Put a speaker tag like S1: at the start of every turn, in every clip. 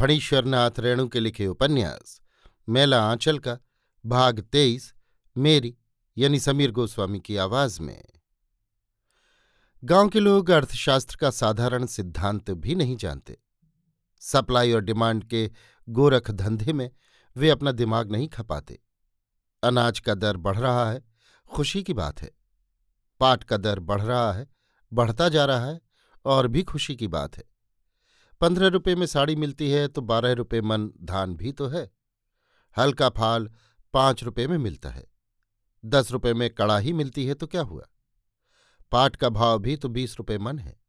S1: फणीश्वरनाथ रेणु के लिखे उपन्यास, मेला आंचल का, भाग तेईस, मेरी, यानी समीर गोस्वामी की आवाज़ में। गाँव के लोग अर्थशास्त्र का साधारण सिद्धांत भी नहीं जानते। सप्लाई और डिमांड के गोरख धंधे में वे अपना दिमाग नहीं खपाते अनाज का दर बढ़ रहा है, खुशी की बात है। पाट का दर बढ़ रहा है, बढ़ता जा रहा है, और भी खुशी की बात है। पंद्रह रुपये में साड़ी मिलती है तो बारह रुपये मन धान भी तो है। हल्का फाल पाँच रुपये में मिलता है। दस रुपये में कड़ाही मिलती है तो क्या हुआ? पाट का भाव भी तो बीस रुपये मन है।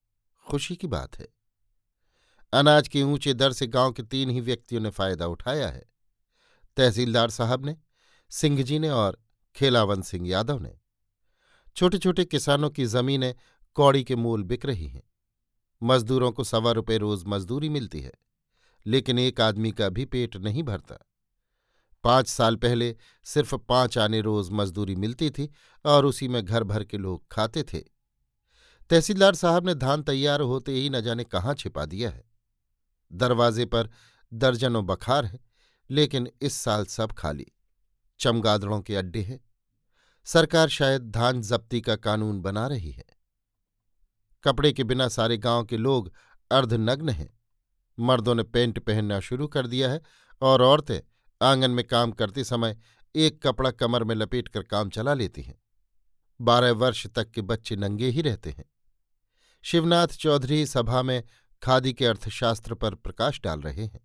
S1: खुशी की बात है। अनाज के ऊँचे दर से गाँव के तीन ही व्यक्तियों ने फ़ायदा उठाया है। तहसीलदार साहब ने, सिंह जी ने और खेलावंत सिंह यादव ने। छोटे छोटे किसानों की जमीनें कौड़ी के मूल बिक रही हैं। मजदूरों को सवा रुपये रोज मजदूरी मिलती है, लेकिन एक आदमी का भी पेट नहीं भरता। पाँच साल पहले सिर्फ़ पाँच आने रोज मजदूरी मिलती थी और उसी में घर भर के लोग खाते थे। तहसीलदार साहब ने धान तैयार होते ही न जाने कहाँ छिपा दिया है। दरवाजे पर दर्जनों बखार है, लेकिन इस साल सब खाली। चमगादड़ों के अड्डे हैं। सरकार शायद धान जब्ती का कानून बना रही है। कपड़े के बिना सारे गाँव के लोग अर्धनग्न हैं। मर्दों ने पेंट पहनना शुरू कर दिया है और औरतें आँगन में काम करते समय एक कपड़ा कमर में लपेट कर काम चला लेती हैं। बारह वर्ष तक के बच्चे नंगे ही रहते हैं। शिवनाथ चौधरी सभा में खादी के अर्थशास्त्र पर प्रकाश डाल रहे हैं।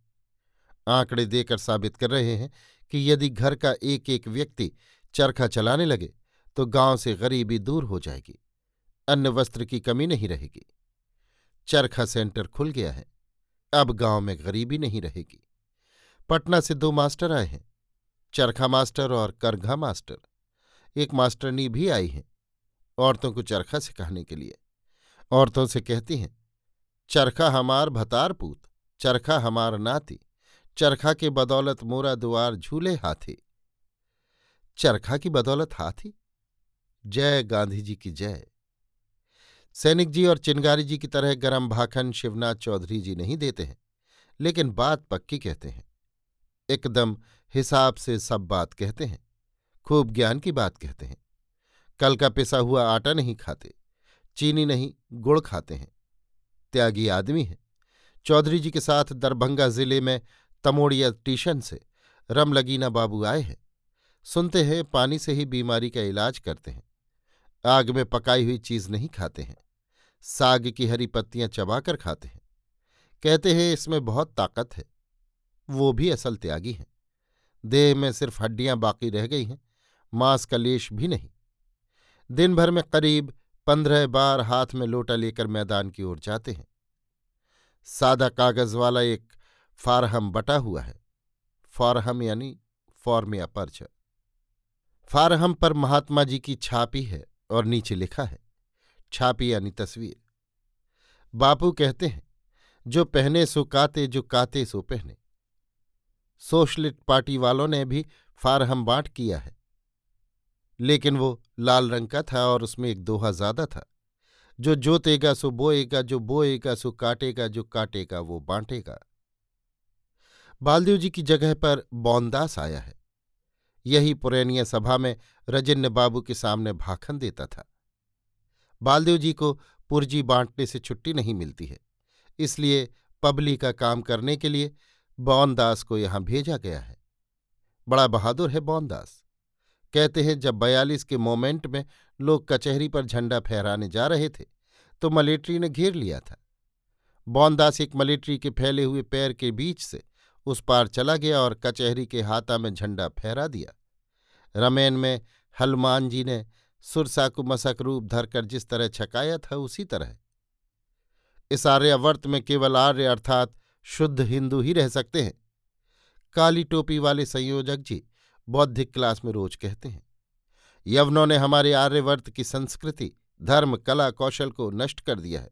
S1: आंकड़े देकर साबित कर रहे हैं कि यदि घर का एक एक व्यक्ति चरखा चलाने लगे तो गाँव से गरीबी दूर हो जाएगी। अन्न वस्त्र की कमी नहीं रहेगी। चरखा सेंटर खुल गया है। अब गाँव में गरीबी नहीं रहेगी। पटना से दो मास्टर आए हैं। चरखा मास्टर और करघा मास्टर। एक मास्टरनी भी आई है, औरतों को चरखा सिखाने के लिए। औरतों से कहती हैं, चरखा हमार भतार पूत, चरखा हमार नाती, चरखा के बदौलत मोरा दुआर झूले हाथी। चरखा की बदौलत हाथी? जय गांधी जी की जय। सैनिक जी और चिनगारी जी की तरह गरम भाखन शिवनाथ चौधरी जी नहीं देते हैं, लेकिन बात पक्की कहते हैं। एकदम हिसाब से सब बात कहते हैं, खूब ज्ञान की बात कहते हैं। कल का पिसा हुआ आटा नहीं खाते, चीनी नहीं, गुड़ खाते हैं। त्यागी आदमी हैं। चौधरी जी के साथ दरभंगा ज़िले में तमोड़िया स्टेशन से रमलगीना बाबू आए हैं। सुनते हैं, पानी से ही बीमारी का इलाज करते हैं। आग में पकाई हुई चीज़ नहीं खाते हैं। साग की हरी पत्तियाँ चबाकर खाते हैं। कहते हैं, इसमें बहुत ताकत है। वो भी असल त्यागी हैं। देह में सिर्फ़ हड्डियाँ बाकी रह गई हैं, मांस का लेश भी नहीं। दिन भर में करीब पंद्रह बार हाथ में लोटा लेकर मैदान की ओर जाते हैं। सादा कागज़ वाला एक फारहम बटा हुआ है। फारहम यानी फॉर्मिया पर्च फारहम पर महात्मा जी की छापी है और नीचे लिखा है। छापी यानी तस्वीर। बापू कहते हैं, जो पहने सो काते, जो काते सो पहने। सोशलिस्ट पार्टी वालों ने भी फारहम बांट किया है। लेकिन वो लाल रंग का था और उसमें एक दोहा ज़्यादा था। जो जोतेगा, सो बोएगा, जो बोएगा, सो काटेगा, जो काटेगा, वो बांटेगा। बालदेव जी की जगह पर बौनदास आया है। यही पुरैनिया सभा में रजिन्न बाबू के सामने भाखन देता था। बालदेव जी को पुरजी बांटने से छुट्टी नहीं मिलती है। इसलिए पबली का काम करने के लिए बौनदास को यहाँ भेजा गया है। बड़ा बहादुर है बौनदास। कहते हैं, जब बयालीस के मोमेंट में लोग कचहरी पर झंडा फहराने जा रहे थे तो मलेट्री ने घेर लिया था। बौनदास एक मलेट्री के फैले हुए पैर के बीच से उस पार चला गया और कचहरी के हाथा में झंडा फहरा दिया। रमेन में हनुमान जी ने सुरसाकु मसक रूप धरकर जिस तरह छकाया था, उसी तरह। इस आर्यावर्त में केवल आर्य अर्थात शुद्ध हिंदू ही रह सकते हैं। काली टोपी वाले संयोजक जी बौद्धिक क्लास में रोज कहते हैं, यवनों ने हमारे आर्यवर्त की संस्कृति, धर्म, कला, कौशल को नष्ट कर दिया है।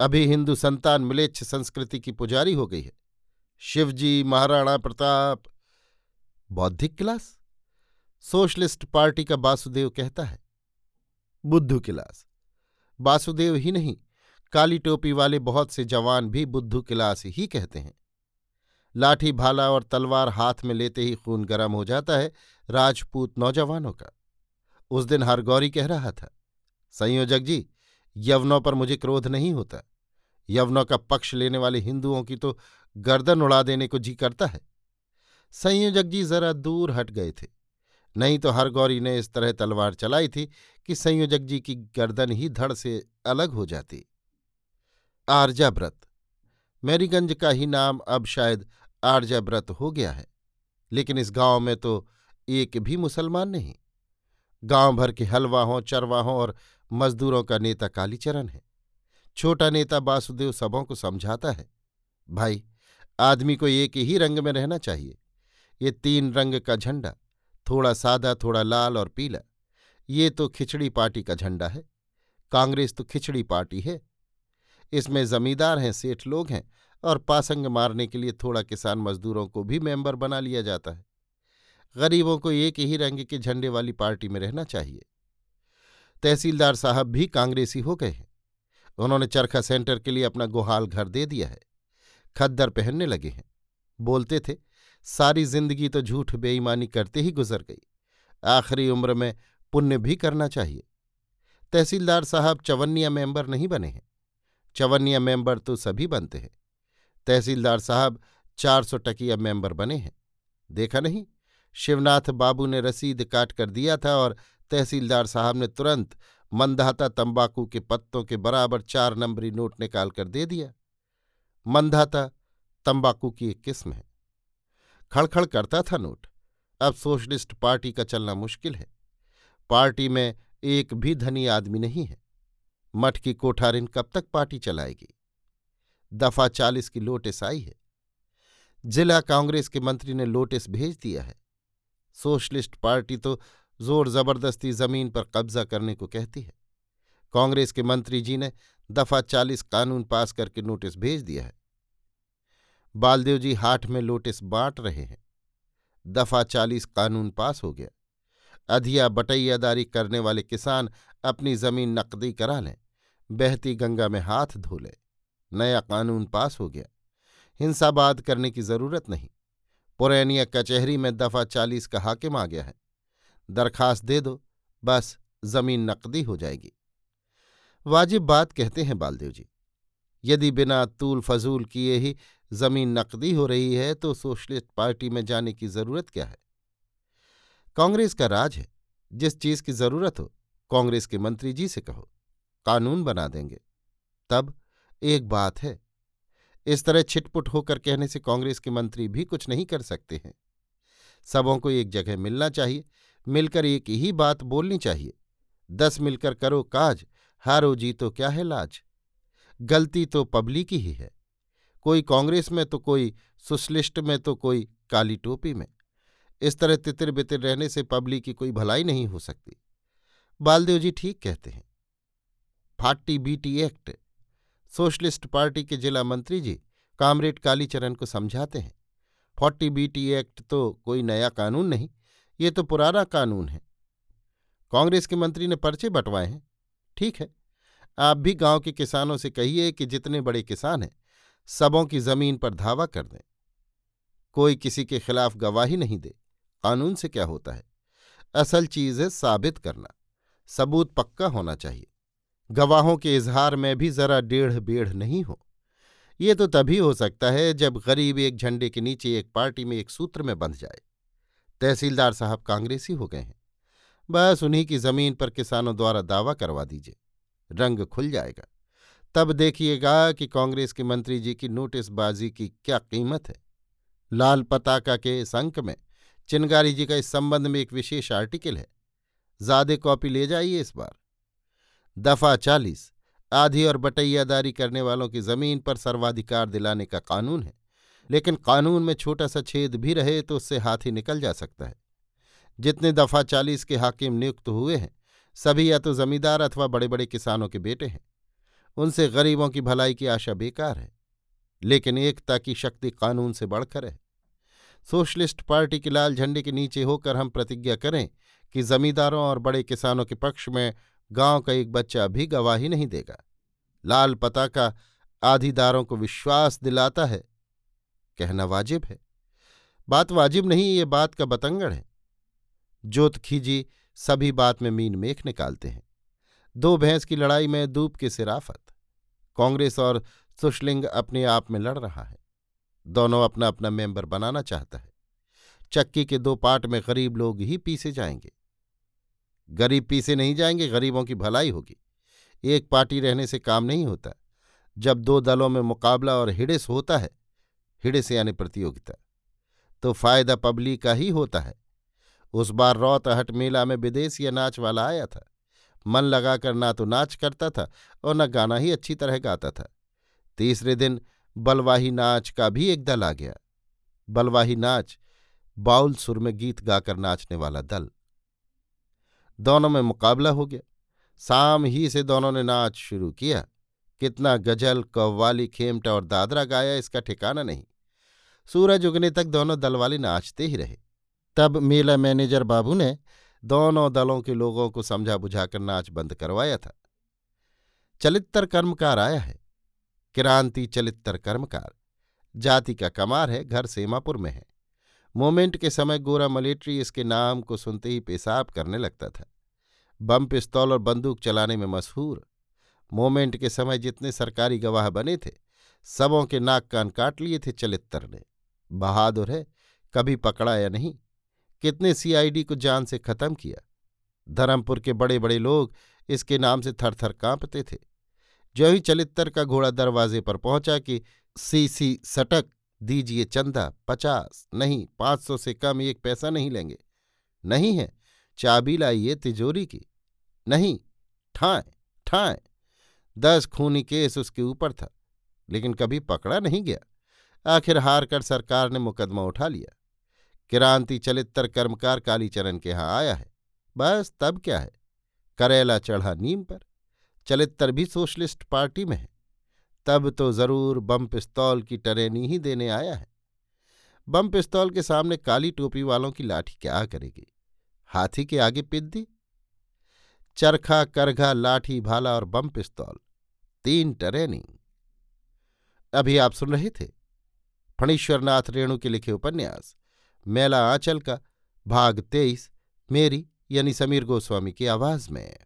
S1: अभी हिंदू संतान मिलेच्छ संस्कृति की पुजारी हो गई है। शिवजी, महाराणा प्रताप, बौद्धिक क्लास? सोशलिस्ट पार्टी का वासुदेव कहता है। बुद्धू क्लास वासुदेव ही नहीं, काली टोपी वाले बहुत से जवान भी बुद्धू क्लास ही कहते हैं। लाठी भाला और तलवार हाथ में लेते ही खून गर्म हो जाता है राजपूत नौजवानों का। उस दिन हरगौरी कह रहा था, संयोजक जी, यवनों पर मुझे क्रोध नहीं होता। यवनों का पक्ष लेने वाले हिंदुओं की तो गर्दन उड़ा देने को जी करता है। संयोजक जी जरा दूर हट गए थे। नहीं तो हरगौरी ने इस तरह तलवार चलाई थी कि संयोजक जी की गर्दन ही धड़ से अलग हो जाती। आर्जाव्रत। मैरीगंज का ही नाम अब शायद आर्जाव्रत हो गया है, लेकिन इस गाँव में तो एक भी मुसलमान नहीं। गाँव भर के हलवाहों, चरवाहों और मजदूरों का नेता कालीचरण है। छोटा नेता वासुदेव सबों को समझाता है, भाई, आदमी को एक ही रंग में रहना चाहिए। ये तीन रंग का झंडा थोड़ा सादा, थोड़ा लाल और पीला। ये तो खिचड़ी पार्टी का झंडा है। कांग्रेस तो खिचड़ी पार्टी है। इसमें जमींदार हैं, सेठ लोग हैं और पासंग मारने के लिए थोड़ा किसान मजदूरों को भी मेंबर बना लिया जाता है। गरीबों को एक ही रंग के झंडे वाली पार्टी में रहना चाहिए। तहसीलदार साहब भी कांग्रेसी हो गए हैं। उन्होंने चरखा सेंटर के लिए अपना गुहाल घर दे दिया है। खद्दर पहनने लगे हैं। बोलते थे सारी ज़िंदगी तो झूठ बेईमानी करते ही गुजर गई। आखिरी उम्र में पुण्य भी करना चाहिए। तहसीलदार साहब चवन्निया मेंबर नहीं बने हैं। चवन्निया मेंबर तो सभी बनते हैं। तहसीलदार साहब चार सौ टकिया मेंबर बने हैं। देखा नहीं, शिवनाथ बाबू ने रसीद काट कर दिया था और तहसीलदार साहब ने तुरंत मंदाता तंबाकू के पत्तों के बराबर चार नंबरी नोट निकाल कर दे दिया। मंदाता तंबाकू की एक किस्म है। खड़खड़ करता था नोट। अब सोशलिस्ट पार्टी का चलना मुश्किल है। पार्टी में एक भी धनी आदमी नहीं है। मठ की कोठारिन कब तक पार्टी चलाएगी? दफ़ा चालीस की लोटिस आई है। जिला कांग्रेस के मंत्री ने लोटिस भेज दिया है। सोशलिस्ट पार्टी तो ज़ोर ज़बरदस्ती ज़मीन पर कब्जा करने को कहती है। कांग्रेस के मंत्री जी ने दफ़ा चालीस कानून पास करके नोटिस भेज दिया है। बालदेव जी हाट में लोटिस बांट रहे हैं। दफ़ा चालीस कानून पास हो गया। अधिया बटैयादारी करने वाले किसान अपनी ज़मीन नकदी करा लें। बहती गंगा में हाथ धो ले। नया कानून पास हो गया। हिंसाबाद करने की ज़रूरत नहीं। पुरैनिया कचहरी में दफ़ा चालीस का हाकिम आ गया है। दरखास्त दे दो, बस ज़मीन नकदी हो जाएगी। वाजिब बात कहते हैं बालदेव जी। यदि बिना तूल फजूल किए ही ज़मीन नकदी हो रही है तो सोशलिस्ट पार्टी में जाने की ज़रूरत क्या है? कांग्रेस का राज है। जिस चीज़ की ज़रूरत हो, कांग्रेस के मंत्री जी से कहो, कानून बना देंगे। तब एक बात है, इस तरह छिटपुट होकर कहने से कांग्रेस के मंत्री भी कुछ नहीं कर सकते हैं। सबों को एक जगह मिलना चाहिए, मिलकर एक ही बात बोलनी चाहिए। दस मिलकर करो काज, हारो जीतो क्या है लाज? गलती तो पब्लिक ही है। कोई कांग्रेस में तो कोई सुशलिस्ट में तो कोई काली टोपी में। इस तरह तितिर बितिर रहने से पब्लिक की कोई भलाई नहीं हो सकती। बालदेव जी ठीक कहते हैं। फाट्टी बीटी एक्ट। सोशलिस्ट पार्टी के जिला मंत्री जी कामरेड कालीचरण को समझाते हैं। फोर्टी बीटी एक्ट तो कोई नया कानून नहीं, ये तो पुराना कानून है। कांग्रेस के मंत्री ने पर्चे बंटवाए हैं। ठीक है। आप भी गाँव के किसानों से कहिए कि जितने बड़े किसान हैं, सबों की ज़मीन पर धावा कर दें। कोई किसी के खिलाफ गवाही नहीं दे। कानून से क्या होता है? असल चीज़ है साबित करना। सबूत पक्का होना चाहिए। गवाहों के इजहार में भी जरा डेढ़ बेढ़ नहीं हो। ये तो तभी हो सकता है जब गरीब एक झंडे के नीचे एक पार्टी में एक सूत्र में बंध जाए। तहसीलदार साहब कांग्रेसी हो गए हैं। बस उन्हीं की ज़मीन पर किसानों द्वारा दावा करवा दीजिए। रंग खुल जाएगा। तब देखिएगा कि कांग्रेस के मंत्री जी की नोटिसबाजी की क्या कीमत है। लाल पताका के इस अंक में चिनगारी जी का इस संबंध में एक विशेष आर्टिकल है। ज़्यादा कॉपी ले जाइए इस बार। दफ़ा चालीस, आधी और बटैयादारी करने वालों की ज़मीन पर सर्वाधिकार दिलाने का कानून है। लेकिन कानून में छोटा सा छेद भी रहे तो उससे हाथी निकल जा सकता है। जितने दफ़ा चालीस के हाकिम नियुक्त हुए हैं सभी या तो जमींदार अथवा बड़े बड़े किसानों के बेटे हैं। उनसे गरीबों की भलाई की आशा बेकार है, लेकिन एकता की शक्ति कानून से बढ़कर है। सोशलिस्ट पार्टी के लाल झंडे के नीचे होकर हम प्रतिज्ञा करें कि जमींदारों और बड़े किसानों के पक्ष में गाँव का एक बच्चा भी गवाही नहीं देगा। लाल पताका आधीदारों को विश्वास दिलाता है। कहना वाजिब है। बात वाजिब नहीं, ये बात का बतंगड़ है। जोत खीजी सभी बात में मीन मेख निकालते हैं। दो भैंस की लड़ाई में दूब की सिराफत। कांग्रेस और सुशलिंग अपने आप में लड़ रहा है। दोनों अपना अपना मेंबर बनाना चाहता है। चक्की के दो पार्ट में गरीब लोग ही पीसे जाएँगे। गरीब पीसे नहीं जाएँगे, गरीबों की भलाई होगी। एक पार्टी रहने से काम नहीं होता। जब दो दलों में मुकाबला और हिड़िस होता है, हिड़िस यानी प्रतियोगिता तो फ़ायदा पब्लिक का ही होता है। उस बार रौतहट मेला में विदेशी नाच वाला आया था। मन लगाकर ना तो नाच करता था और न गाना ही अच्छी तरह गाता था। तीसरे दिन बलवाही नाच का भी एक दल आ गया। बलवाही नाच बाउल सुर में गीत गाकर नाचने वाला दल। दोनों में मुकाबला हो गया। शाम ही से दोनों ने नाच शुरू किया। कितना गज़ल, कव्वाली, खेमटा और दादरा गाया इसका ठिकाना नहीं। सूरज उगने तक दोनों दल वाले नाचते ही रहे। तब मेला मैनेजर बाबू ने दोनों दलों के लोगों को समझा बुझाकर नाच बंद करवाया था। चलित्तर कर्मकार आया है। क्रांति चलित्तर कर्मकार। जाति का कमार है, घर सेमापुर में है। मोमेंट के समय गोरा मलेट्री इसके नाम को सुनते ही पेशाब करने लगता था। बम पिस्तौल और बंदूक चलाने में मशहूर। मोमेंट के समय जितने सरकारी गवाह बने थे, सबों के नाक कान काट लिए थे चलित्तर ने। बहादुर है, कभी पकड़ा या नहीं। कितने सीआईडी को जान से खत्म किया। धर्मपुर के बड़े बड़े लोग इसके नाम से थर थर कांपते थे। जो ही चलित्तर का घोड़ा दरवाजे पर पहुँचा कि सी सी सटक, दीजिए चंदा, पचास, नहीं, पाँच सौ से कम एक पैसा नहीं लेंगे। नहीं है, चाबी लाइए तिजोरी की। नहीं, ठाए ठाए। दस खूनी केस उसके ऊपर था, लेकिन कभी पकड़ा नहीं गया। आखिर हार कर सरकार ने मुकदमा उठा लिया। किरांति चलित्तर कर्मकार कालीचरण के यहाँ आया है। बस तब क्या है? करेला चढ़ा नीम पर। चलित्तर भी सोशलिस्ट पार्टी में है। तब तो ज़रूर बम पिस्तौल की टरेनी ही देने आया है। बम पिस्तौल के सामने काली टोपी वालों की लाठी क्या करेगी? हाथी के आगे पिद्दी चरखा, करघा, लाठी, भाला और बम पिस्तौल। तीन ट्रेनिंग अभी आप सुन रहे थे फणीश्वरनाथ रेणु के लिखे उपन्यास। मेला आंचल का भाग तेईस मेरी यानी समीर गोस्वामी की आवाज़ में।